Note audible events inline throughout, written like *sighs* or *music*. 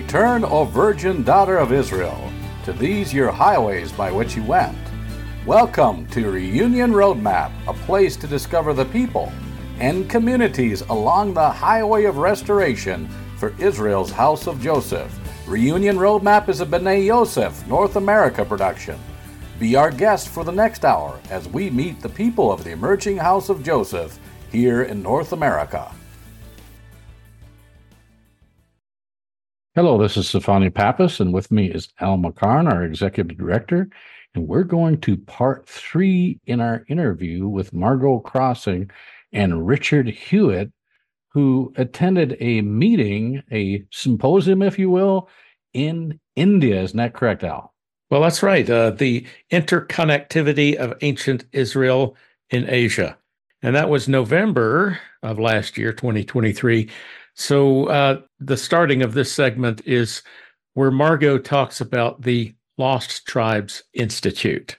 Return, O Virgin Daughter of Israel, to these your highways by which you went. Welcome to Reunion Roadmap, a place to discover the people and communities along the highway of restoration for Israel's House of Joseph. Reunion Roadmap is a B'nai Yosef North America production. Be our guest for the next hour as we meet the people of the emerging House of Joseph here in North America. Hello, this is Stefani Pappas, and with me is Al McCarn, our executive director. And we're going to part three in our interview with Margot Crossing and Richard Hewitt, who attended a meeting, a symposium, if you will, in India. Isn't that correct, Al? Well, that's right. Uh, the interconnectivity of ancient Israel in Asia. And that was November of last year, 2023. So uh, the starting of this segment is where Margot talks about the Lost Tribes Institute.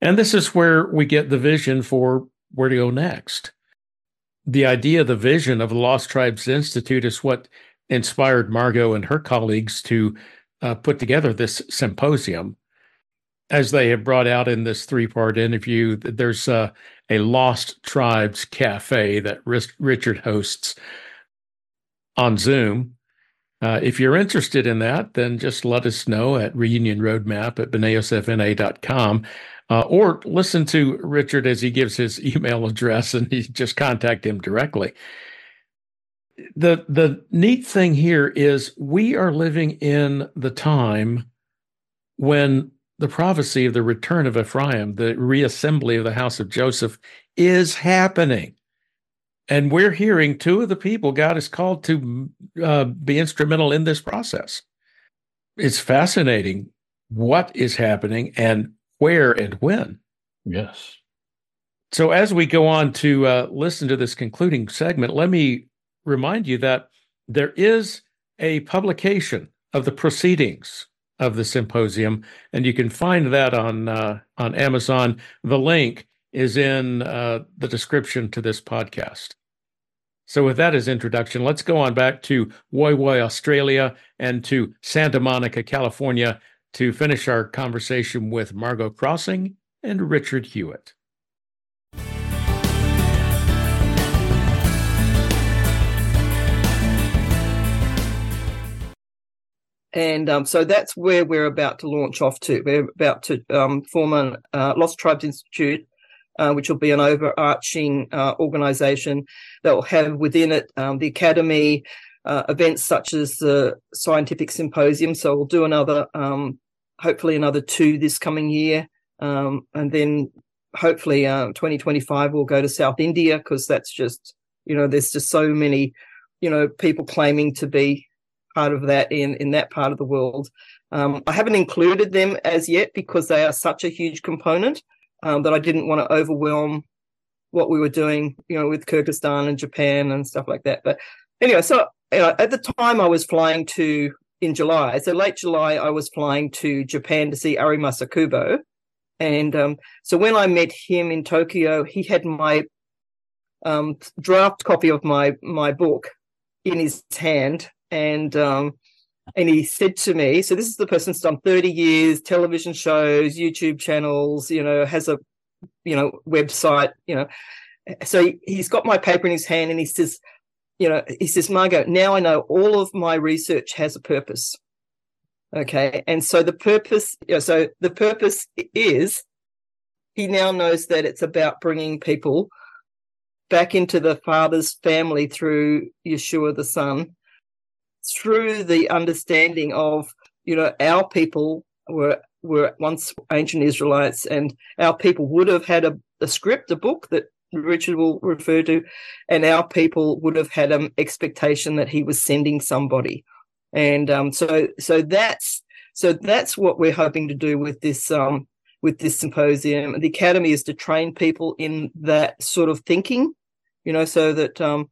And this is where we get the vision for where to go next. The idea, the vision of the Lost Tribes Institute is what inspired Margot and her colleagues to uh, put together this symposium. As they have brought out in this three part interview, there's uh, a Lost Tribes Cafe that Richard hosts on Zoom. Uh, if you're interested in that, then just let us know at Reunion Roadmap at bnaiyosefna.com. Uh, or listen to Richard as he gives his *laughs* email address and you just contact him directly the the neat thing here is we are living in the time when the prophecy of the return of Ephraim, the reassembly of the house of Joseph, is happening. And we're hearing two of the people God has called to uh, be instrumental in this process. It's fascinating what is happening and where and when. Yes. So, as we go on to uh, listen to this concluding segment, let me remind you that there is a publication of the proceedings of the symposium, and you can find that on uh, on Amazon. The link is in uh, the description to this podcast. So, with that as introduction, let's go on back to Woy Woy, Australia, and to Santa Monica, California, to finish our conversation with Margot Crossing and Richard Hewitt. And um, so that's where we're about to launch off to. We're about to um, form a uh, Lost Tribes Institute, uh, which will be an overarching uh, organization that will have within it um, the academy, uh, events such as the scientific symposium. So we'll do another, um, hopefully another two this coming year. Um, and then hopefully uh, 2025 we'll go to South India because that's just, you know, there's just so many, you know, people claiming to be part of that in in that part of the world. Um, I haven't included them as yet because they are such a huge component um, that I didn't want to overwhelm what we were doing, you know, with Kyrgyzstan and Japan and stuff like that. But anyway, so you know, at the time I was flying to in July, so late July, I was flying to Japan to see Arimasa Kubo. And um, so when I met him in Tokyo, he had my um, draft copy of my my book in his hand, and um, and he said to me, so this is the person who's done 30 years, television shows, YouTube channels, you know, has a you know website, you know. So he's got my paper in his hand and he says, you know, he says, Margot, now I know all of my research has a purpose. Okay. And so the purpose, you know, so the purpose is he now knows that it's about bringing people back into the father's family through Yeshua the Son through the understanding of, you know, our people were were once ancient Israelites, and our people would have had a, a script, a book that Richard will refer to, and our people would have had an expectation that he was sending somebody, and um, so so that's so that's what we're hoping to do with this um, with this symposium. The academy is to train people in that sort of thinking, you know, so that um,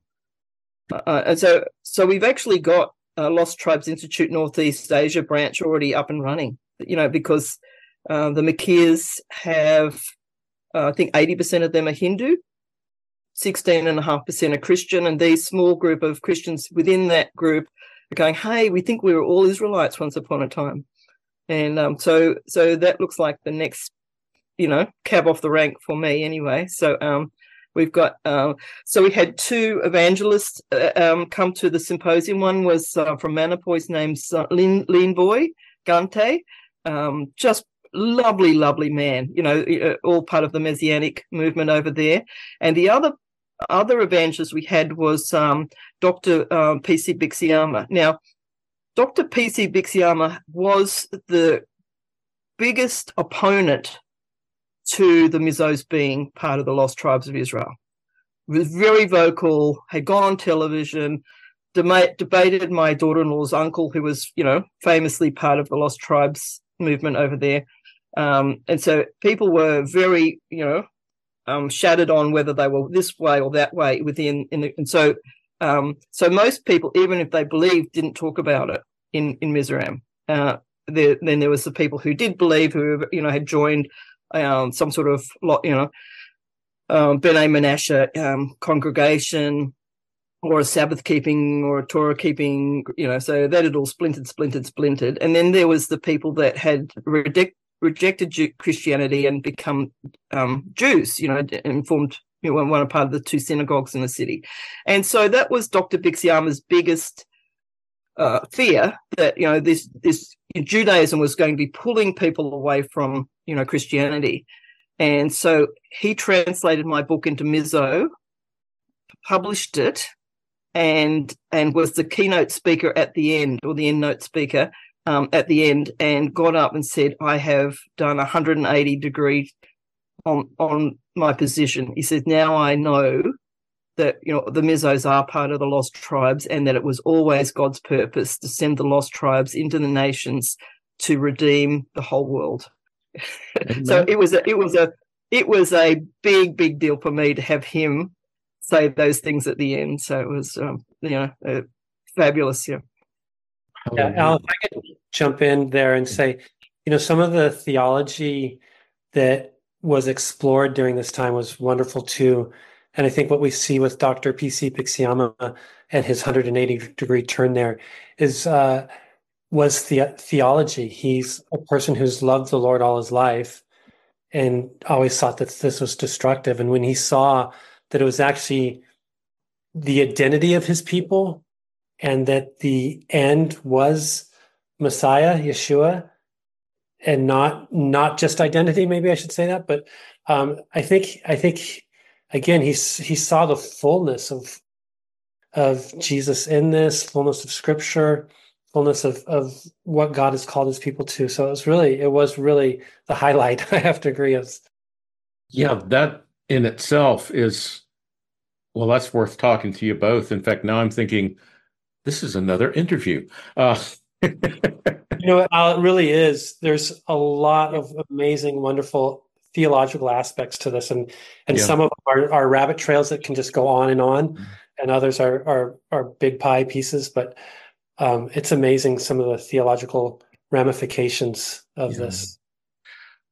uh, and so so we've actually got uh, Lost Tribes Institute Northeast Asia branch already up and running. You know, because uh, the Makirs have, uh, I think, eighty percent of them are Hindu, sixteen and a half percent are Christian, and these small group of Christians within that group are going, "Hey, we think we were all Israelites once upon a time," and um, so so that looks like the next, you know, cab off the rank for me anyway. So um, we've got uh, so we had two evangelists uh, um, come to the symposium. One was uh, from Manipur, named uh, Lin, Lin Boy Gante, um, just lovely, lovely man. You know, uh, all part of the Messianic movement over there. And the other other evangelist we had was um, Dr. Um, PC Biaksiama. Now, Dr. PC Biaksiama was the biggest opponent to the Mizos being part of the Lost Tribes of Israel. He was very vocal, had gone on television, debated my daughter-in-law's uncle, who was, you know, famously part of the Lost Tribes movement over there. Um, and so people were very, you know, um, shattered on whether they were this way or that way within. The, and so, um, so most people, even if they believed, didn't talk about it in in Mizoram. Uh, there, then there was the people who did believe, who you know had joined um, some sort of lot, you know, um, B'nai Menashe um, congregation or a Sabbath keeping or a Torah keeping, you know, so that had all splintered, splintered, splintered. And then there was the people that had reject, rejected Christianity and become um, Jews, you know, and formed you know, one part of the two synagogues in the city. And so that was Dr. Biaksiama's biggest uh, fear that, you know, this, this Judaism was going to be pulling people away from, you know, Christianity. And so he translated my book into Mizo, published it, and and was the keynote speaker at the end or the end note speaker um, at the end and got up and said, I have done 180 degrees on on my position. He says, now I know that you know the Mizos are part of the lost tribes and that it was always God's purpose to send the lost tribes into the nations to redeem the whole world. *laughs* so it was a it was a it was a big big deal for me to have him say those things at the end. So it was, um, you know, uh, fabulous. Yeah. Yeah, Al, if I could jump in there and say, you know, some of the theology that was explored during this time was wonderful too. And I think what we see with Dr. P.C. Biaksiama and his 180 degree turn there is uh, was the theology. He's a person who's loved the Lord all his life and always thought that this was destructive. And when he saw that it was actually the identity of his people and that the end was Messiah, Yeshua, and not not just identity. Maybe I should say that, but um, I think I think again he he saw the fullness of of Jesus in this fullness of Scripture, fullness of of what God has called His people to. So it was really it was really the highlight. *laughs* I have to agree. Of yeah, that in itself is well, that's worth talking to you both. In fact, now I'm thinking this is another interview. Uh, *laughs* you know, it really is. There's a lot of amazing, wonderful theological aspects to this, and and yeah. some of them are, are rabbit trails that can just go on and on, mm-hmm. and others are are are big pie pieces. But um, it's amazing some of the theological ramifications of yeah. this.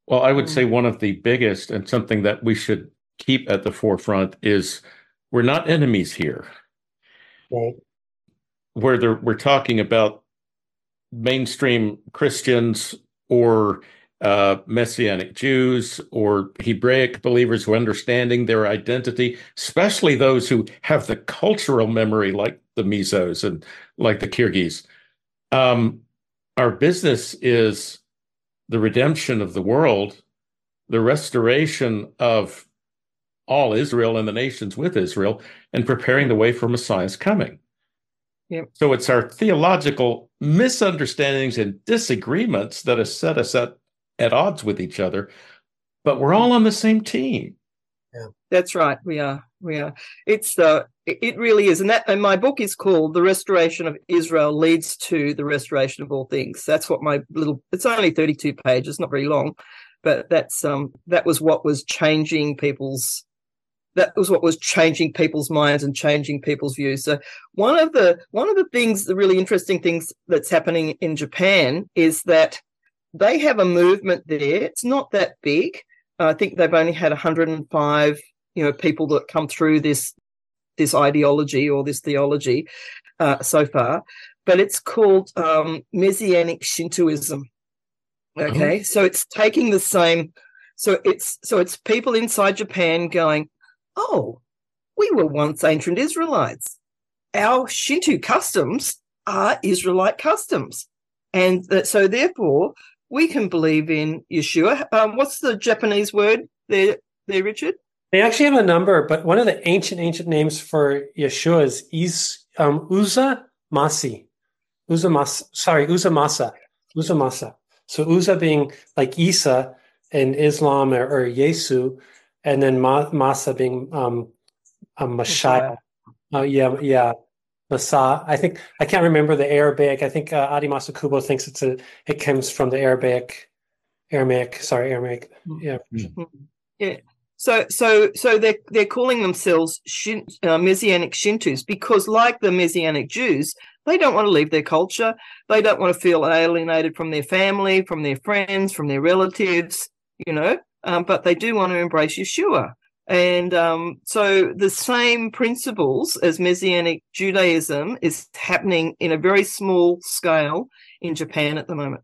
Well, I would say one of the biggest and something that we should keep at the forefront is we're not enemies here. Right. Whether we're talking about mainstream Christians or uh, Messianic Jews or Hebraic believers who are understanding their identity, especially those who have the cultural memory like the Mizos and like the Kyrgyz. Um, our business is the redemption of the world, the restoration of all Israel and the nations with Israel and preparing the way for Messiah's coming. Yep. So it's our theological misunderstandings and disagreements that have set us at, at odds with each other, but we're all on the same team. Yeah. That's right. We are. We are. It's uh it really is. And that and my book is called The Restoration of Israel Leads to the Restoration of All Things. That's what my little it's only 32 pages, not very long, but that's um that was what was changing people's that was what was changing people's minds and changing people's views. So one of the one of the things, the really interesting things that's happening in Japan is that they have a movement there. It's not that big. I think they've only had 105, you know, people that come through this this ideology or this theology uh, so far. but it's called um, Messianic Shintoism. Okay, mm-hmm. so it's taking the same. So it's so it's people inside Japan going, oh, we were once ancient Israelites. Our Shinto customs are Israelite customs, and that, so therefore we can believe in Yeshua. Um, what's the Japanese word there, there, Richard? They actually have a number, but one of the ancient, ancient names for Yeshua is, is um, Uza Masi. Uza Masa, sorry, Uza Masa. Uza Masa. So Uza being like Isa in Islam or, or Yesu, and then Ma, Masa being um, a Messiah. Uh, yeah, yeah. Masa. I think I can't remember the Arabic. I think uh, Adi Kubo thinks it's a. It comes from the Arabic, Aramaic. Sorry, Aramaic. Yeah. Mm-hmm. Yeah. So, so, so they're they're calling themselves Shin, uh, Messianic Shintos because, like the Messianic Jews, they don't want to leave their culture. They don't want to feel alienated from their family, from their friends, from their relatives. You know, um, but they do want to embrace Yeshua. And um, so the same principles as Messianic Judaism is happening in a very small scale in Japan at the moment.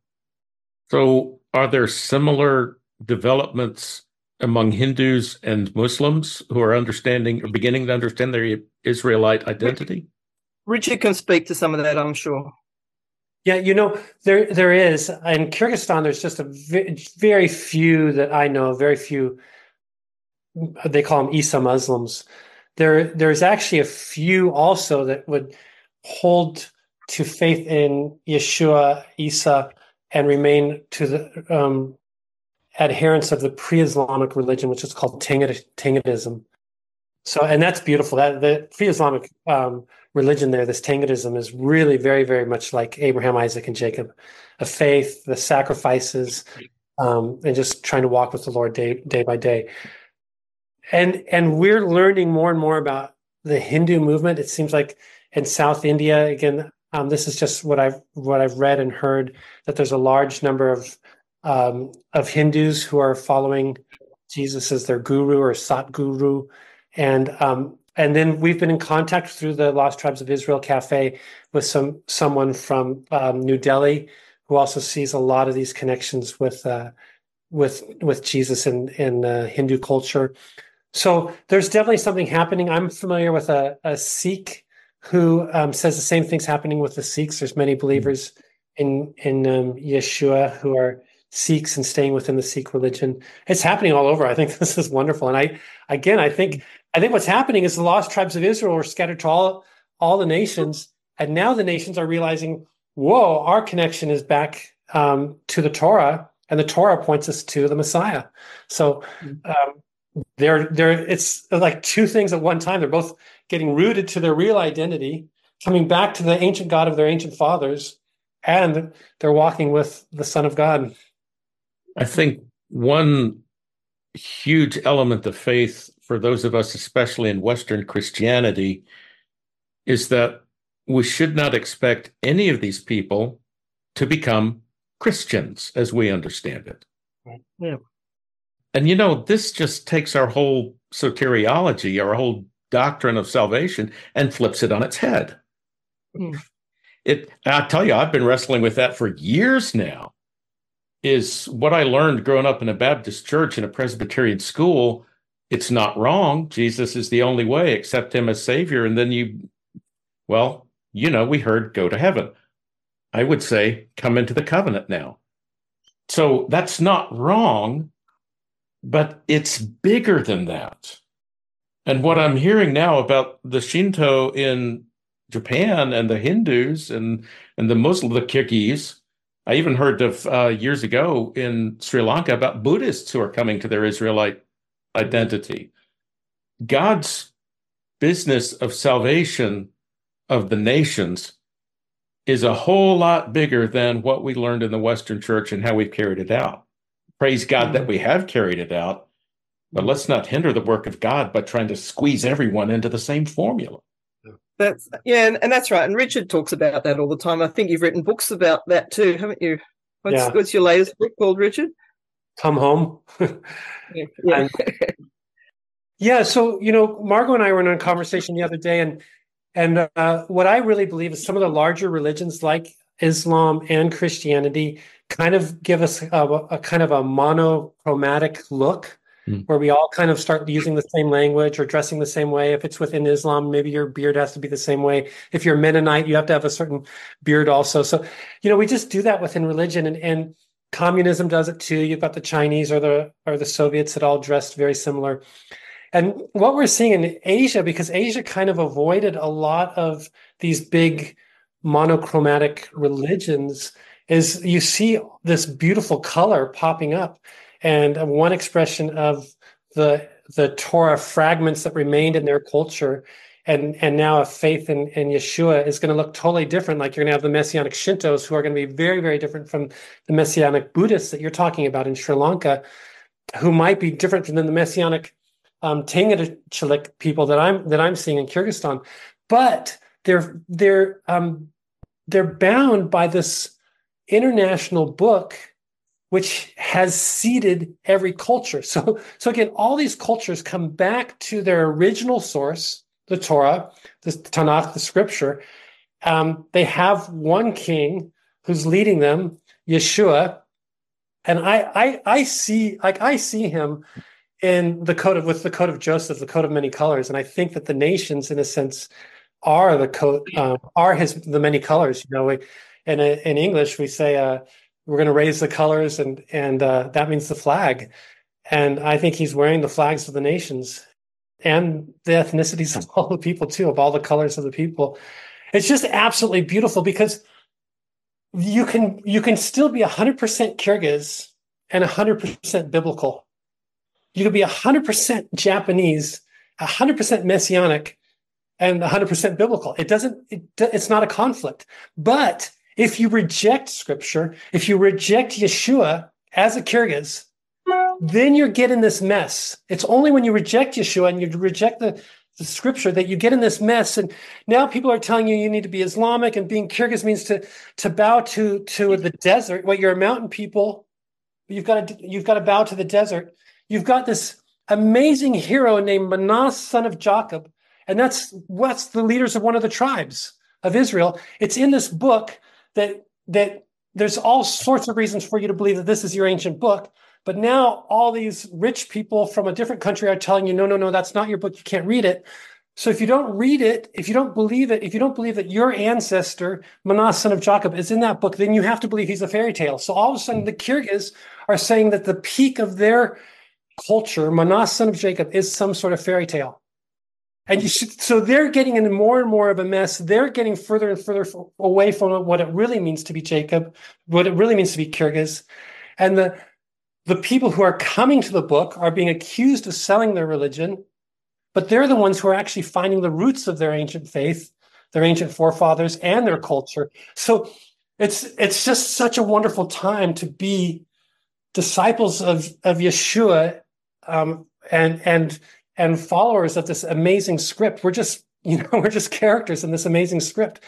So, are there similar developments among Hindus and Muslims who are understanding or beginning to understand their Israelite identity? Richard can speak to some of that, I'm sure. Yeah, you know, there there is in Kyrgyzstan. There's just a very few that I know, very few they call them Isa Muslims. There, there's actually a few also that would hold to faith in Yeshua, Isa, and remain to the um, adherents of the pre-Islamic religion, which is called Tengridism. So, and that's beautiful. That the pre-Islamic um, religion there, this Tengridism, is really very, very much like Abraham, Isaac, and Jacob, a faith, the sacrifices, um, and just trying to walk with the Lord day day by day and and we're learning more and more about the Hindu movement. It seems like in South India, again, um, this is just what I've what I've read and heard that there's a large number of um, of Hindus who are following Jesus as their guru or Satguru, and um, and then we've been in contact through the Lost Tribes of Israel Cafe with some someone from um, New Delhi who also sees a lot of these connections with uh, with with Jesus in in uh, Hindu culture. So there's definitely something happening. I'm familiar with a, a Sikh who um, says the same thing's happening with the Sikhs. There's many believers in in um, Yeshua who are Sikhs and staying within the Sikh religion. It's happening all over. I think *laughs* this is wonderful. And I again, I think I think what's happening is the lost tribes of Israel are scattered to all all the nations, and now the nations are realizing, whoa, our connection is back um, to the Torah, and the Torah points us to the Messiah. So mm. um, they're they're it's like two things at one time. They're both getting rooted to their real identity, coming back to the ancient God of their ancient fathers, and they're walking with the Son of God. I think one huge element of faith for those of us, especially in Western Christianity, is that we should not expect any of these people to become Christians as we understand it. Yeah. And you know, this just takes our whole soteriology, our whole doctrine of salvation, and flips it on its head. Mm. It I tell you, I've been wrestling with that for years now. Is what I learned growing up in a Baptist church in a Presbyterian school. It's not wrong. Jesus is the only way, accept him as Savior. And then you, well, you know, we heard go to heaven. I would say come into the covenant now. So that's not wrong but it's bigger than that. And what I'm hearing now about the Shinto in Japan and the Hindus and and the Muslim, the Kyrgyz, I even heard of uh, years ago in Sri Lanka about Buddhists who are coming to their Israelite identity. God's business of salvation of the nations is a whole lot bigger than what we learned in the Western church and how we've carried it out praise God that mm-hmm. we have carried it out, but let's not hinder the work of God by trying to squeeze everyone into the same formula. That's yeah, and, and that's right. And Richard talks about that all the time. I think you've written books about that too, haven't you? What's, yeah. what's your latest book called, Richard? Come home. *laughs* yeah. yeah. yeah. So you know, Margot and I were in a conversation the other day, and And uh, what I really believe is some of the larger religions like Islam and Christianity kind of give us a, a kind of a monochromatic look mm. where we all kind of start using the same language or dressing the same way. If it's within Islam, maybe your beard has to be the same way. If you're Mennonite, you have to have a certain beard also. So, you know, we just do that within religion and, and communism does it too. You've got the Chinese or the or the Soviets that all dressed very similar. And what we're seeing in Asia, because Asia kind of avoided a lot of these big monochromatic religions, is you see this beautiful color popping up. And one expression of the the Torah fragments that remained in their culture and and now a faith in, in Yeshua is going to look totally different. Like you're going to have the Messianic Shintos who are going to be very, very different from the Messianic Buddhists that you're talking about in Sri Lanka, who might be different than the Messianic um, Tengachalik people that I'm that I'm seeing in Kyrgyzstan, but they're they're um, they're bound by this international book which has seeded every culture. So so again, all these cultures come back to their original source, the Torah, the Tanakh, the Scripture. Um, they have one king who's leading them, Yeshua, and I I I see like I see him in the code of with the code of Joseph, the code of many colors, and I think that the nations, in a sense, are the code um, are his the many colors. You know, we, in in English we say uh, we're going to raise the colors, and and uh, that means the flag. And I think he's wearing the flags of the nations and the ethnicities of all the people too, of all the colors of the people. It's just absolutely beautiful because you can you can still be 100% Kyrgyz and 100% biblical you could be 100% Japanese, 100% messianic, and 100% biblical. It doesn't, it, it's not a conflict. But if you reject scripture, if you reject Yeshua as a Kyrgyz, then you're getting this mess. It's only when you reject Yeshua and you reject the, the scripture that you get in this mess. And now people are telling you you need to be Islamic and being Kyrgyz means to, to bow to, to the desert. Well, you're a mountain people. You've got to, you've got to bow to the desert. You've got this amazing hero named Manas, son of Jacob, and that's what's the leaders of one of the tribes of Israel. It's in this book that that there's all sorts of reasons for you to believe that this is your ancient book. But now all these rich people from a different country are telling you, no, no, no, that's not your book. You can't read it. So if you don't read it, if you don't believe it, if you don't believe that your ancestor, Manas, son of Jacob, is in that book, then you have to believe he's a fairy tale. So all of a sudden, the Kyrgyz are saying that the peak of their culture, Manas, son of Jacob, is some sort of fairy tale. And you should, so they're getting into more and more of a mess. They're getting further and further away from what it really means to be Jacob, what it really means to be Kyrgyz. And the, the people who are coming to the book are being accused of selling their religion, but they're the ones who are actually finding the roots of their ancient faith, their ancient forefathers, and their culture. So it's it's just such a wonderful time to be disciples of of Yeshua um, and and and followers of this amazing script. We're just *laughs* you know we're just characters in this amazing script,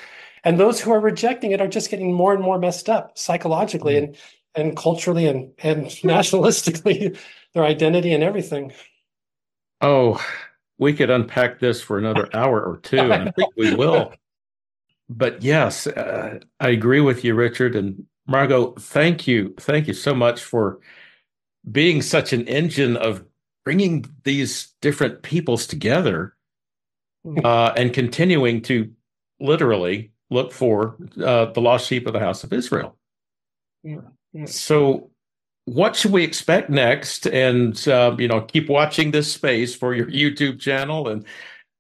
and those who are rejecting it are just getting more and more messed up psychologically mm-hmm. and and culturally and and *laughs* nationalistically, their identity and everything. Oh, we could unpack this for another hour or two, and I *laughs* think we will. But yes, uh, I agree with you, Richard and Margot. Thank you, thank you so much for being such an engine of bringing these different peoples together hmm. uh, and continuing to literally look for uh, the lost sheep of the house of Israel. Yeah. Yeah. So, what should we expect next? And uh, you know, keep watching this space for your YouTube channel, and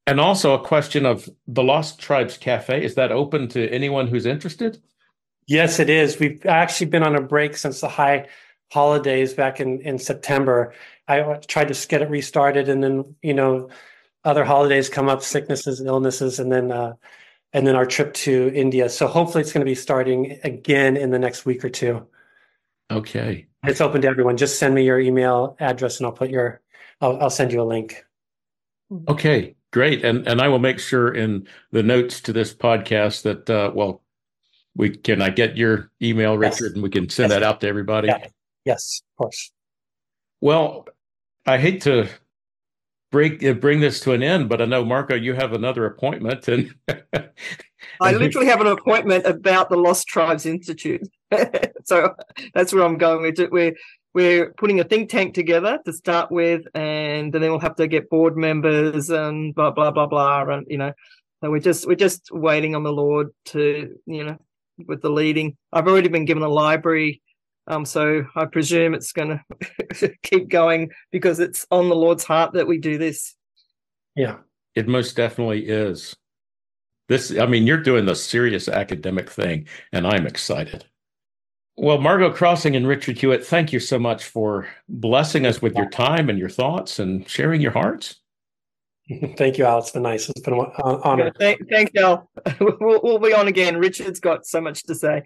and also a question of the Lost Tribes Cafe. Is that open to anyone who's interested? Yes, it is. We've actually been on a break since the high holidays back in in September. I tried to get it restarted, and then you know, other holidays come up, sicknesses, illnesses, and then uh, and then our trip to India. So hopefully, it's going to be starting again in the next week or two. Okay, it's open to everyone. Just send me your email address, and I'll put your I'll, I'll send you a link. Okay, great, and and I will make sure in the notes to this podcast that uh, well we can I get your email, Richard, yes. and we can send yes. that out to everybody. Yeah. Yes, of course. Well, I hate to break uh, bring this to an end. But I know Margot, you have another appointment, and *laughs* I literally have an appointment about the Lost Tribes Institute. *laughs* so that's where I'm going. We're, we're we're putting a think tank together to start with, and then we'll have to get board members and blah blah blah blah, and you know, so we're just we're just waiting on the Lord to you know with the leading. I've already been given a library um, so I presume it's going *laughs* to keep going because it's on the Lord's heart that we do this. Yeah, it most definitely is. This, I mean, you're doing the serious academic thing, and I'm excited. Well, Margot Crossing and Richard Hewitt, thank you so much for blessing us with your time and your thoughts and sharing your hearts. *laughs* Thank you, Al. It's been nice. It's been an honor. Thank, thanks, *laughs* Al. we'll, we'll be on again. Richard's got so much to say.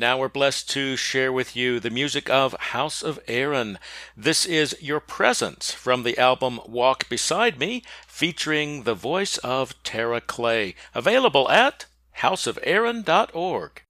Now we're blessed to share with you the music of House of Aaron. This is Your Presence from the album Walk Beside Me, featuring the voice of Tara Clay. Available at houseofaaron.org.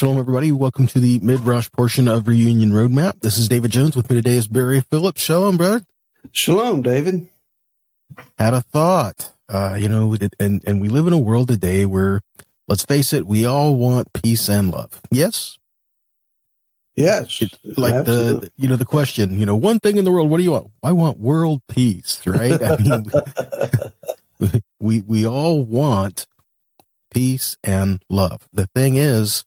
Shalom, everybody. Welcome to the midrash portion of Reunion Roadmap. This is David Jones. With me today is Barry Phillips. Shalom, brother. Shalom, David. Had a thought. Uh, you know, and, and we live in a world today where, let's face it, we all want peace and love. Yes? Yes. It, like absolutely. the, you know, the question, you know, one thing in the world, what do you want? I want world peace, right? I mean, *laughs* *laughs* we, we all want peace and love. The thing is,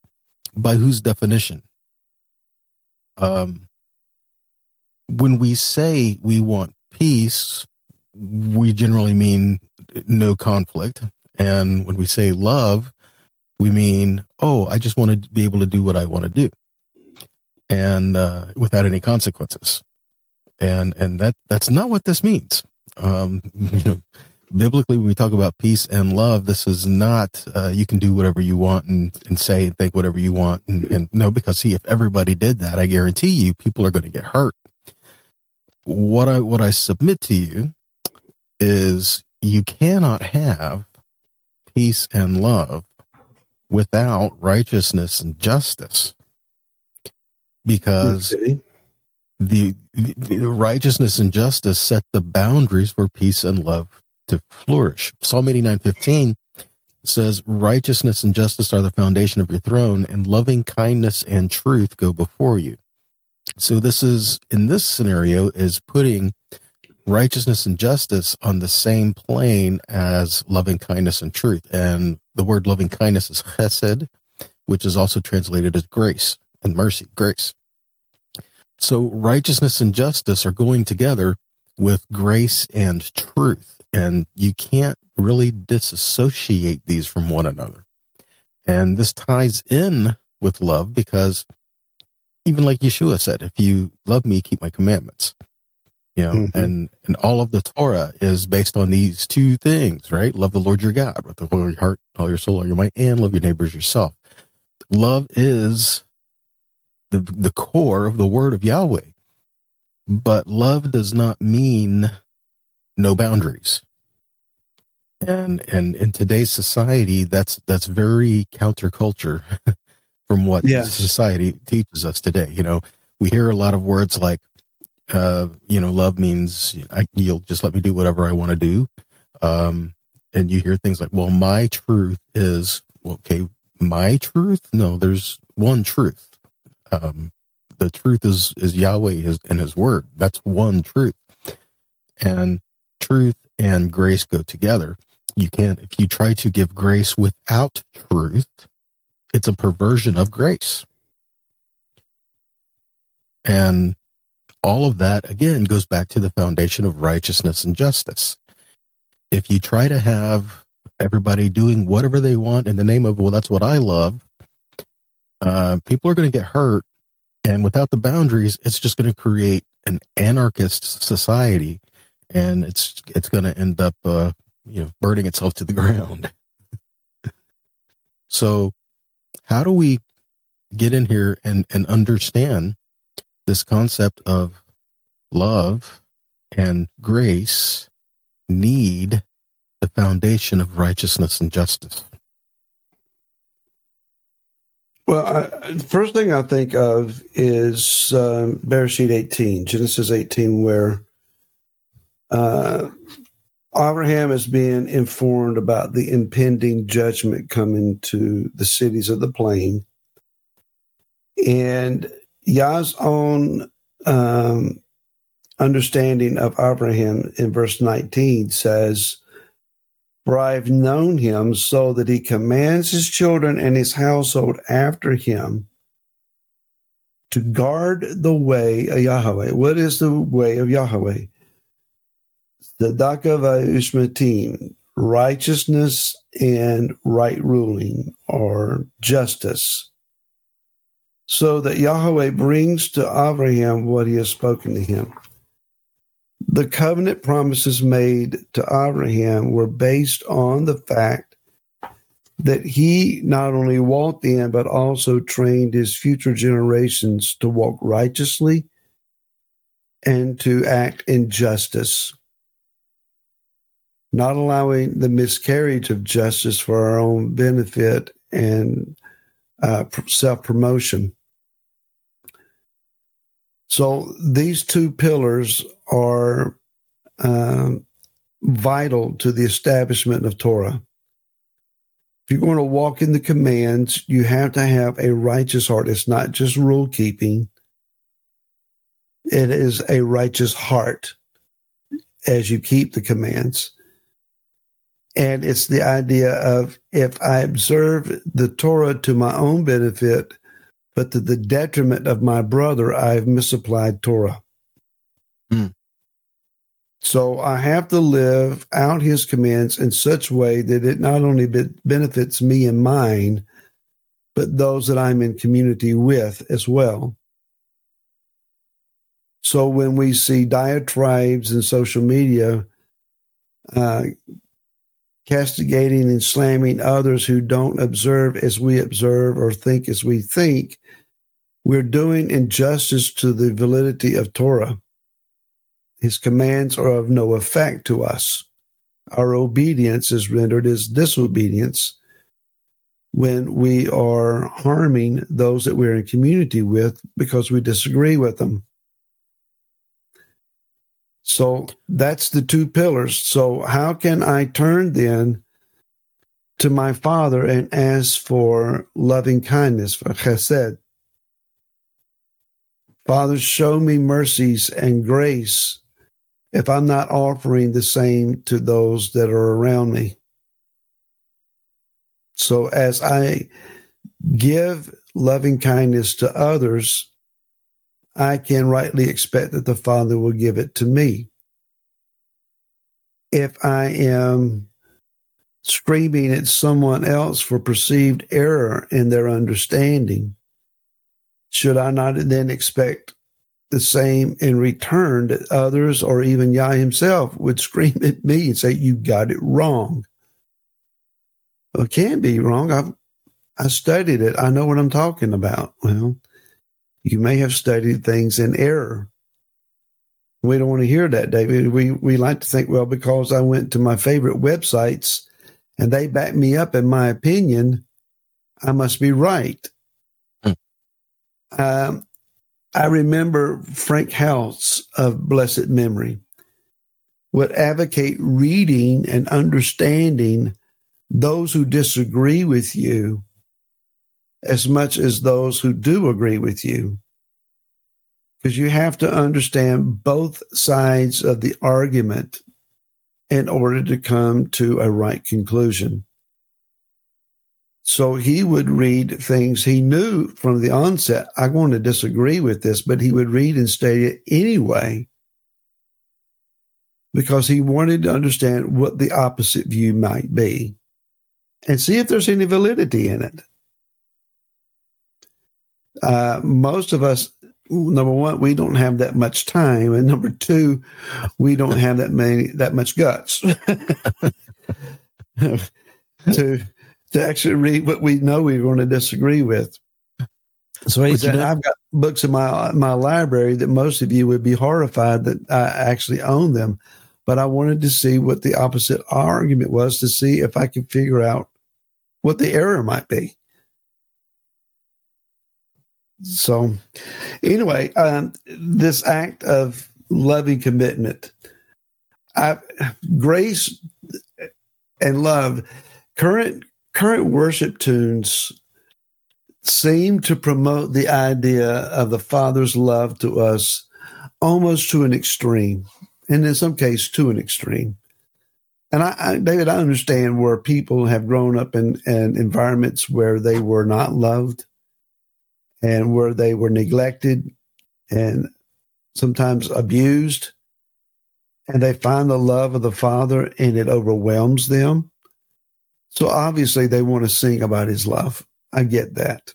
by whose definition? Um, when we say we want peace, we generally mean no conflict. And when we say love, we mean, oh, I just want to be able to do what I want to do and uh, without any consequences. And and that that's not what this means. Um, *laughs* you know, biblically, when we talk about peace and love, this is not uh, you can do whatever you want and, and say and think whatever you want. And, and no, because see, if everybody did that, I guarantee you, people are going to get hurt. What I what I submit to you is you cannot have peace and love without righteousness and justice because okay. the, the, righteousness and justice set the boundaries for peace and love to flourish. Psalm 89:15 says righteousness and justice are the foundation of your throne and loving kindness and truth go before you. So this is in this scenario is putting righteousness and justice on the same plane as loving kindness and truth. And the word loving kindness is chesed, which is also translated as grace and mercy, grace. So righteousness and justice are going together with grace and truth. And you can't really disassociate these from one another. And this ties in with love because even like Yeshua said, if you love me, keep my commandments. You know, mm-hmm. and and all of the Torah is based on these two things, right? Love the Lord your God with all your heart, all your soul, all your might, and love your neighbors yourself. Love is the the core of the word of Yahweh. But love does not mean no boundaries. And and in today's society, that's that's very counterculture *laughs* from what yes. society teaches us today. You know, we hear a lot of words like, uh, you know, love means I, you'll just let me do whatever I want to do. Um, and you hear things like, well, my truth is, okay, my truth? No, there's one truth. Um, the truth is, is Yahweh his, and his word. That's one truth. And truth and grace go together. You can't, if you try to give grace without truth, it's a perversion of grace. And all of that, again, goes back to the foundation of righteousness and justice. If you try to have everybody doing whatever they want in the name of, well, that's what I love, uh, people are going to get hurt. And without the boundaries, it's just going to create an anarchist society. And it's it's going to end up, uh, you know, burning itself to the *laughs* ground. so how do we get in here and, and understand this concept of love and grace need the foundation of righteousness and justice? Well, I, the first thing I think of is um, Bereshit 18, Genesis 18, where uh, Abraham is being informed about the impending judgment coming to the cities of the plain. And Yah's own um, understanding of Abraham in verse 19 says, For I have known him so that he commands his children and his household after him to guard the way of Yahweh. What is the way of Yahweh? Tzedakah v'ushmatim, righteousness and right ruling or justice, so that Yahweh brings to Abraham what he has spoken to him. The covenant promises made to Abraham were based on the fact that he not only walked in, but also trained his future generations to walk righteously and to act in justice not allowing the miscarriage of justice for our own benefit and uh, self promotion. So these two pillars are uh, vital to the establishment of Torah. If you're going to walk in the commands, you have to have a righteous heart. It's not just rule keeping, it is a righteous heart as you keep the commands. And it's the idea of if I observe the Torah to my own benefit, but to the detriment of my brother, I've misapplied Torah. Mm. So I have to live out his commands in such way that it not only benefits me and mine, but those that I'm in community with as well. So when we see diatribes in social media uh, castigating and slamming others who don't observe as we observe or think as we think, we're doing injustice to the validity of Torah. His commands are of no effect to us. Our obedience is rendered as disobedience when we are harming those that we're in community with because we disagree with them. So that's the two pillars. So, how can I turn then to my Father and ask for loving kindness, for chesed? Father, show me mercies and grace if I'm not offering the same to those that are around me. So as I give loving kindness to others, I can rightly expect that the Father will give it to me. If I am screaming at someone else for perceived error in their understanding, should I not then expect the same in return that others or even Yah himself would scream at me and say, You got it wrong. Well, it can't be wrong. I've I studied it. I know what I'm talking about. Well, you may have studied things in error. We don't want to hear that, David. We we like to think, well, because I went to my favorite websites and they back me up in my opinion, I must be right. Hmm. Um, I remember Frank House of blessed memory would advocate reading and understanding those who disagree with you as much as those who do agree with you. Because you have to understand both sides of the argument in order to come to a right conclusion. So he would read things he knew from the onset. I want to disagree with this, but he would read and study it anyway because he wanted to understand what the opposite view might be and see if there's any validity in it. Uh, most of us, number one, we don't have that much time, and number two, we don't have that many that much guts *laughs* to to actually read what we know we're going to disagree with. So he said, I've got books in my my library that most of you would be horrified that I actually own them. But I wanted to see what the opposite argument was to see if I could figure out what the error might be. So, anyway, um, this act of loving commitment, I, grace and love, current current worship tunes seem to promote the idea of the Father's love to us almost to an extreme, and in some cases to an extreme. And I, I, David, I understand where people have grown up in, in environments where they were not loved and where they were neglected and sometimes abused. And they find the love of the Father and it overwhelms them. So obviously they want to sing about his love. I get that.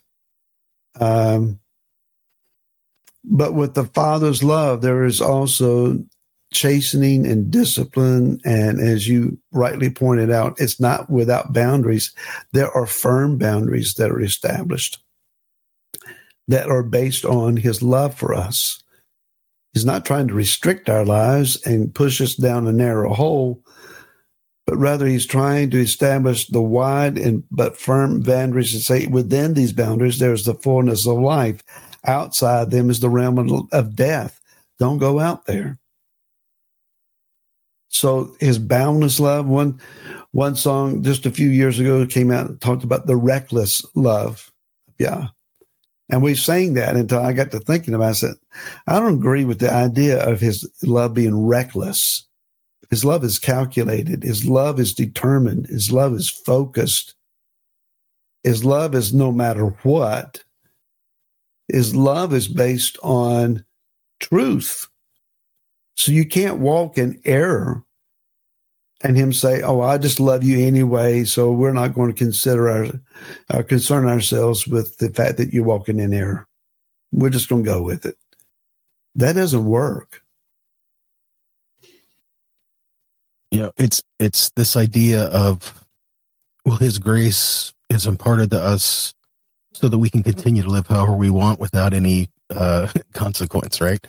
Um, but with the Father's love, there is also chastening and discipline. And as you rightly pointed out, it's not without boundaries. There are firm boundaries that are established that are based on his love for us. He's not trying to restrict our lives and push us down a narrow hole, but rather he's trying to establish the wide and but firm boundaries and say within these boundaries there's the fullness of life. Outside them is the realm of, death. Don't go out there. So his boundless love, one one song just a few years ago came out and talked about the reckless love. Yeah. And we sang that until I got to thinking about it. I said, I don't agree with the idea of his love being reckless. His love is calculated. His love is determined. His love is focused. His love is no matter what. His love is based on truth. So you can't walk in error and him say, "Oh, I just love you anyway, so we're not going to consider our uh, concern ourselves with the fact that you're walking in error. We're just going to go with it." That doesn't work. you know it's it's this idea of well his grace is imparted to us so that we can continue to live however we want without any uh *laughs* consequence right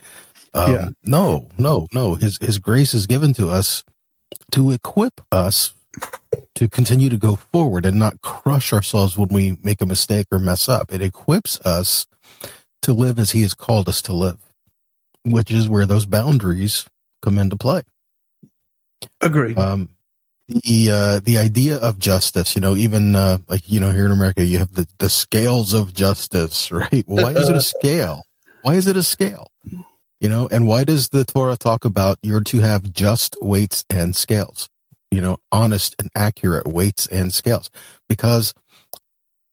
um, yeah. no no no his his grace is given to us to equip us to continue to go forward and not crush ourselves when we make a mistake or mess up it equips us to live as he has called us to live which is where those boundaries come into play Agree. Um, the uh, the idea of justice, you know, even uh, like you know here in America, you have the the scales of justice, *laughs* right? Why is it a *laughs* scale? Why is it a scale? You know, and why does the Torah talk about you're to have just weights and scales? You know, honest and accurate weights and scales, because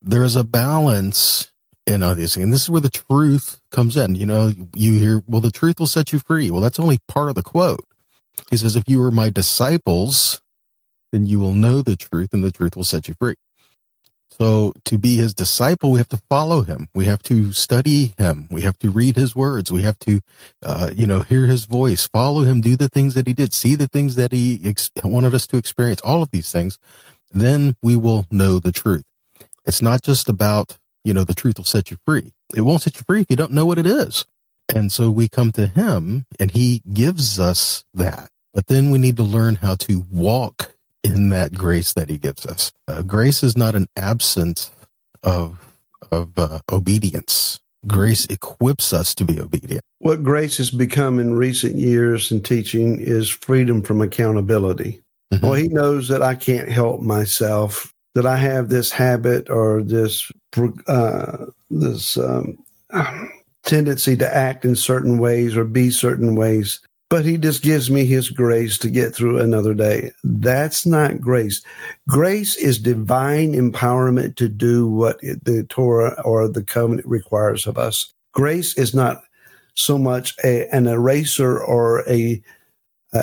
there is a balance in all these things. And this is where the truth comes in. You know, you hear, well, the truth will set you free. Well, that's only part of the quote he says, If you are my disciples, then you will know the truth, and the truth will set you free. So, to be his disciple, we have to follow him. We have to study him. We have to read his words. We have to, uh, you know, hear his voice, follow him, do the things that he did, see the things that he ex- wanted us to experience, all of these things. Then we will know the truth. It's not just about, you know, the truth will set you free. It won't set you free if you don't know what it is. And so we come to him and he gives us that. But then we need to learn how to walk in that grace that he gives us. Uh, grace is not an absence of of uh, obedience. Grace equips us to be obedient. What grace has become in recent years in teaching is freedom from accountability. Mm-hmm. Well, he knows that I can't help myself, that I have this habit or this uh, this um, *sighs* tendency to act in certain ways or be certain ways, but he just gives me his grace to get through another day. That's not grace. Grace is divine empowerment to do what the Torah or the covenant requires of us. Grace is not so much a, an eraser or a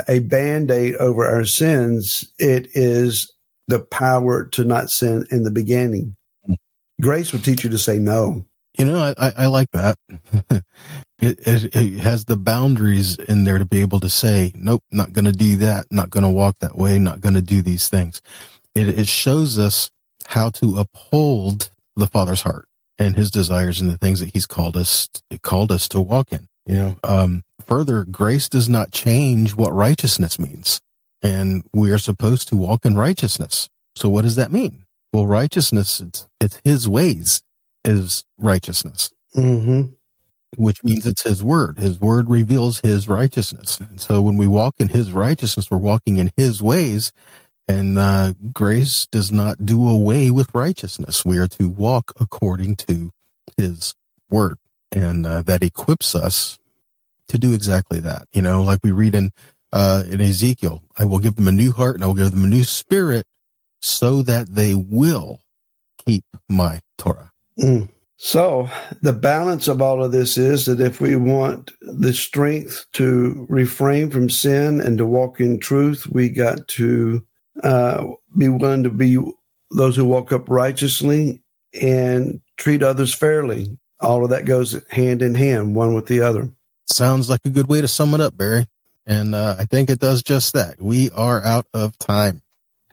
a band-aid over our sins it is the power to not sin in the beginning grace will teach you to say no you know, I, I like that. *laughs* it, it, it, has the boundaries in there to be able to say, nope, not going to do that, not going to walk that way, not going to do these things. It, it shows us how to uphold the Father's heart and His desires and the things that He's called us called us to walk in. You know, um, further, grace does not change what righteousness means, and we are supposed to walk in righteousness. So, what does that mean? Well, righteousness it's, it's His ways is righteousness, mm-hmm. Which means it's His word. His word reveals His righteousness. And so when we walk in His righteousness, we're walking in His ways. And uh, grace does not do away with righteousness. We are to walk according to His word, and uh, that equips us to do exactly that. You know, like we read in uh, in Ezekiel, I will give them a new heart and I will give them a new spirit, so that they will keep my Torah. Mm. So, the balance of all of this is that if we want the strength to refrain from sin and to walk in truth, we got to uh, be willing to be those who walk up righteously and treat others fairly. All of that goes hand in hand, one with the other. Sounds like a good way to sum it up, Barry. And uh, I think it does just that. We are out of time.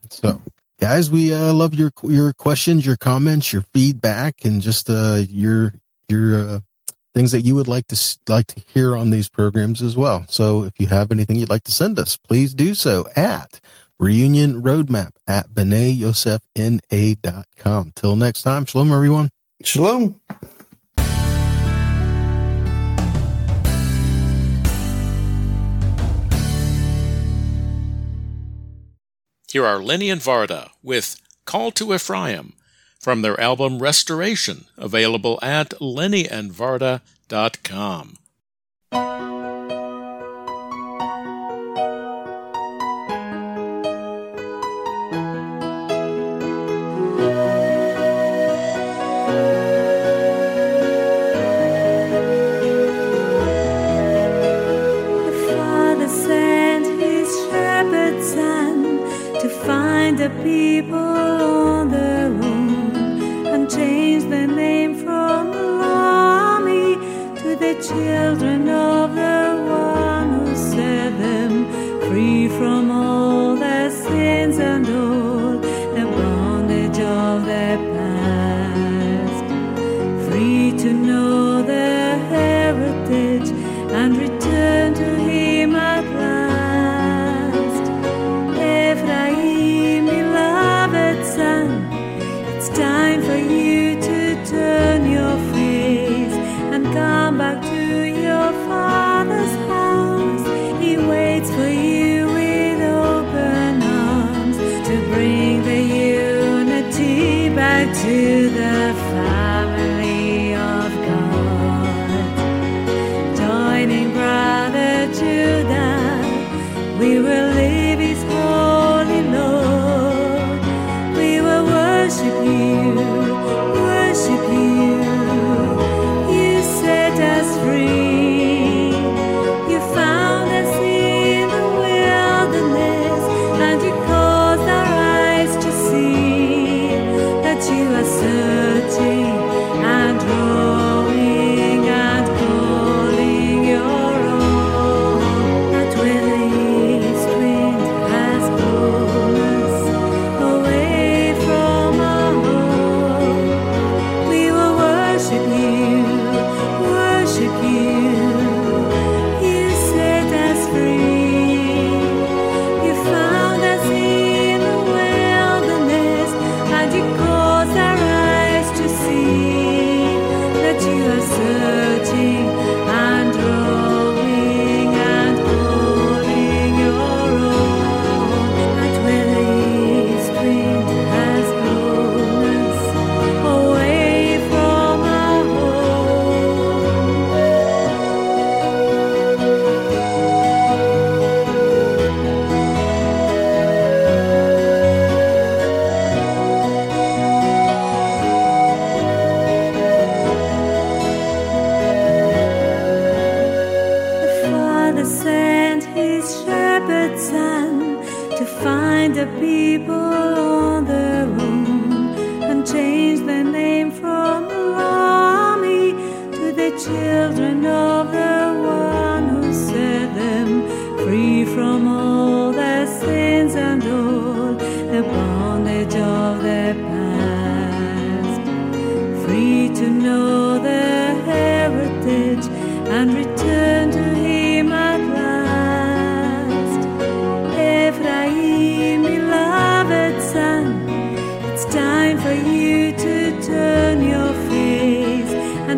So, guys, we uh, love your your questions, your comments, your feedback, and just uh, your your uh, things that you would like to like to hear on these programs as well. So if you have anything you'd like to send us, please do so at reunion roadmap at com. Till next time, shalom, everyone. Shalom. Here are Lenny and Varda with Call to Ephraim from their album Restoration, available at lennyandvarda.com. to find the people on their own and change their name from Lo-Ammi to the children of the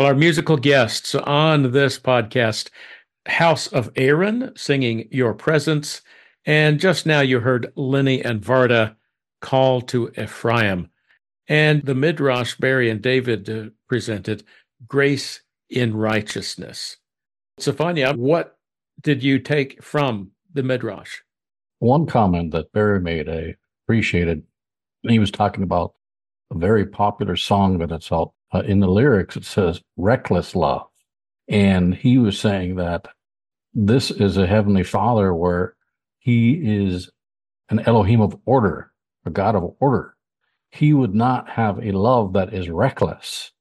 Well, our musical guests on this podcast, House of Aaron singing Your Presence. And just now you heard Lenny and Varda call to Ephraim. And the Midrash Barry and David uh, presented Grace in Righteousness. Sophania, what did you take from the Midrash? One comment that Barry made, I appreciated. He was talking about a very popular song that it's out uh, in the lyrics. It says "reckless love," and he was saying that this is a heavenly Father where He is an Elohim of order, a God of order. He would not have a love that is reckless.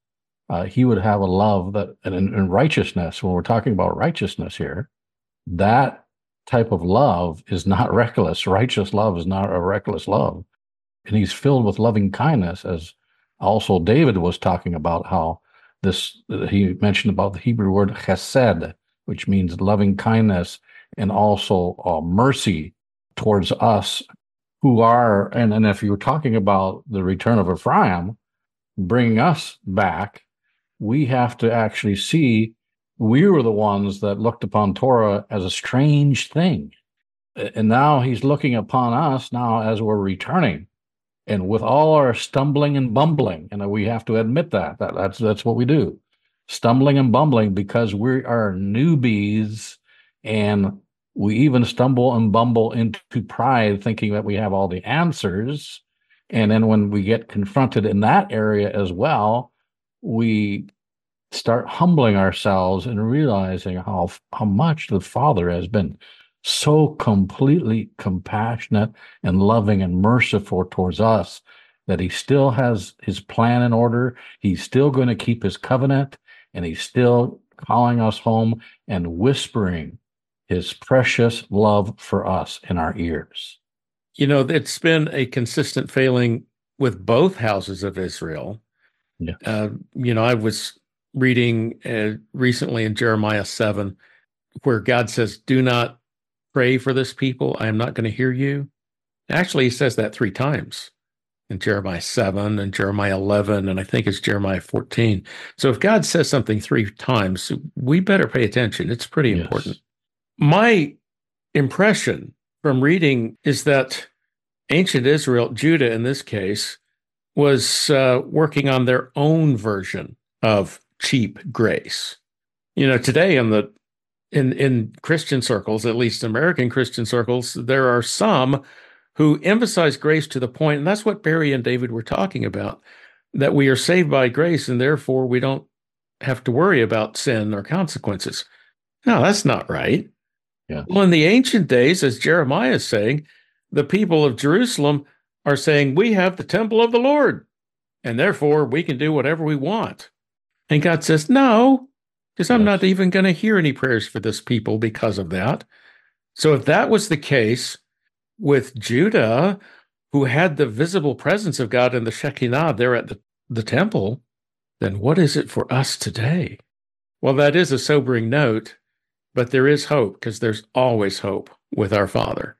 Uh, he would have a love that, and in righteousness. When we're talking about righteousness here, that type of love is not *laughs* reckless. Righteous love is not a reckless love. And he's filled with loving kindness, as also David was talking about how this, he mentioned about the Hebrew word chesed, which means loving kindness and also uh, mercy towards us who are, and, and if you're talking about the return of Ephraim, bringing us back, we have to actually see we were the ones that looked upon Torah as a strange thing. And now he's looking upon us now as we're returning. And with all our stumbling and bumbling, and we have to admit that, that that's that's what we do. Stumbling and bumbling because we are newbies and we even stumble and bumble into pride thinking that we have all the answers. And then when we get confronted in that area as well, we start humbling ourselves and realizing how how much the father has been so completely compassionate and loving and merciful towards us that he still has his plan in order he's still going to keep his covenant and he's still calling us home and whispering his precious love for us in our ears You know, it's been a consistent failing with both houses of Israel. Yeah. Uh, you know, I was reading uh, recently in Jeremiah 7 where God says, Do not pray for this people. I am not going to hear you. Actually, he says that three times in Jeremiah 7 and Jeremiah 11, and I think it's Jeremiah 14. So if God says something three times, we better pay attention. It's pretty Yes. important. My impression from reading is that ancient Israel, Judah in this case, was uh, working on their own version of cheap grace. You know, today in the in in Christian circles, at least American Christian circles, there are some who emphasize grace to the point, and that's what Barry and David were talking about, that we are saved by grace and therefore we don't have to worry about sin or consequences. No, that's not right. Yeah. Well, in the ancient days, as Jeremiah is saying, the people of Jerusalem are saying, We have the temple of the Lord, and therefore we can do whatever we want. And God says, No, because I'm not even going to hear any prayers for this people because of that. So if that was the case with Judah, who had the visible presence of God in the Shekinah there at the, the temple, then what is it for us today? Well, that is a sobering note, but there is hope because there's always hope with our Father,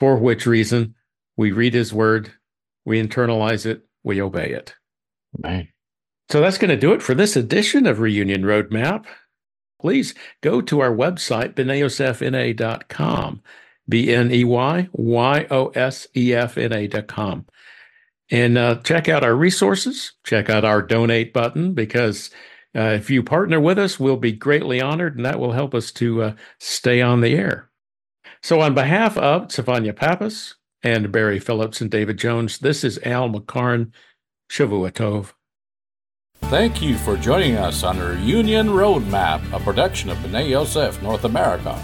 for which reason we read His Word, we internalize it, we obey it. man So that's going to do it for this edition of Reunion Roadmap. Please go to our website, bnaiyosefna.com, B N E Y Y O S E F N A.com. And uh, check out our resources, check out our donate button, because uh, if you partner with us, we'll be greatly honored, and that will help us to uh, stay on the air. So, on behalf of Savanya Pappas and Barry Phillips and David Jones, this is Al McCarn. Shavua Tov. Thank you for joining us on Reunion Roadmap, a production of B'nai Yosef North America.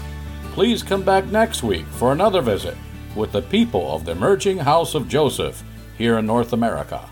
Please come back next week for another visit with the people of the emerging House of Joseph here in North America.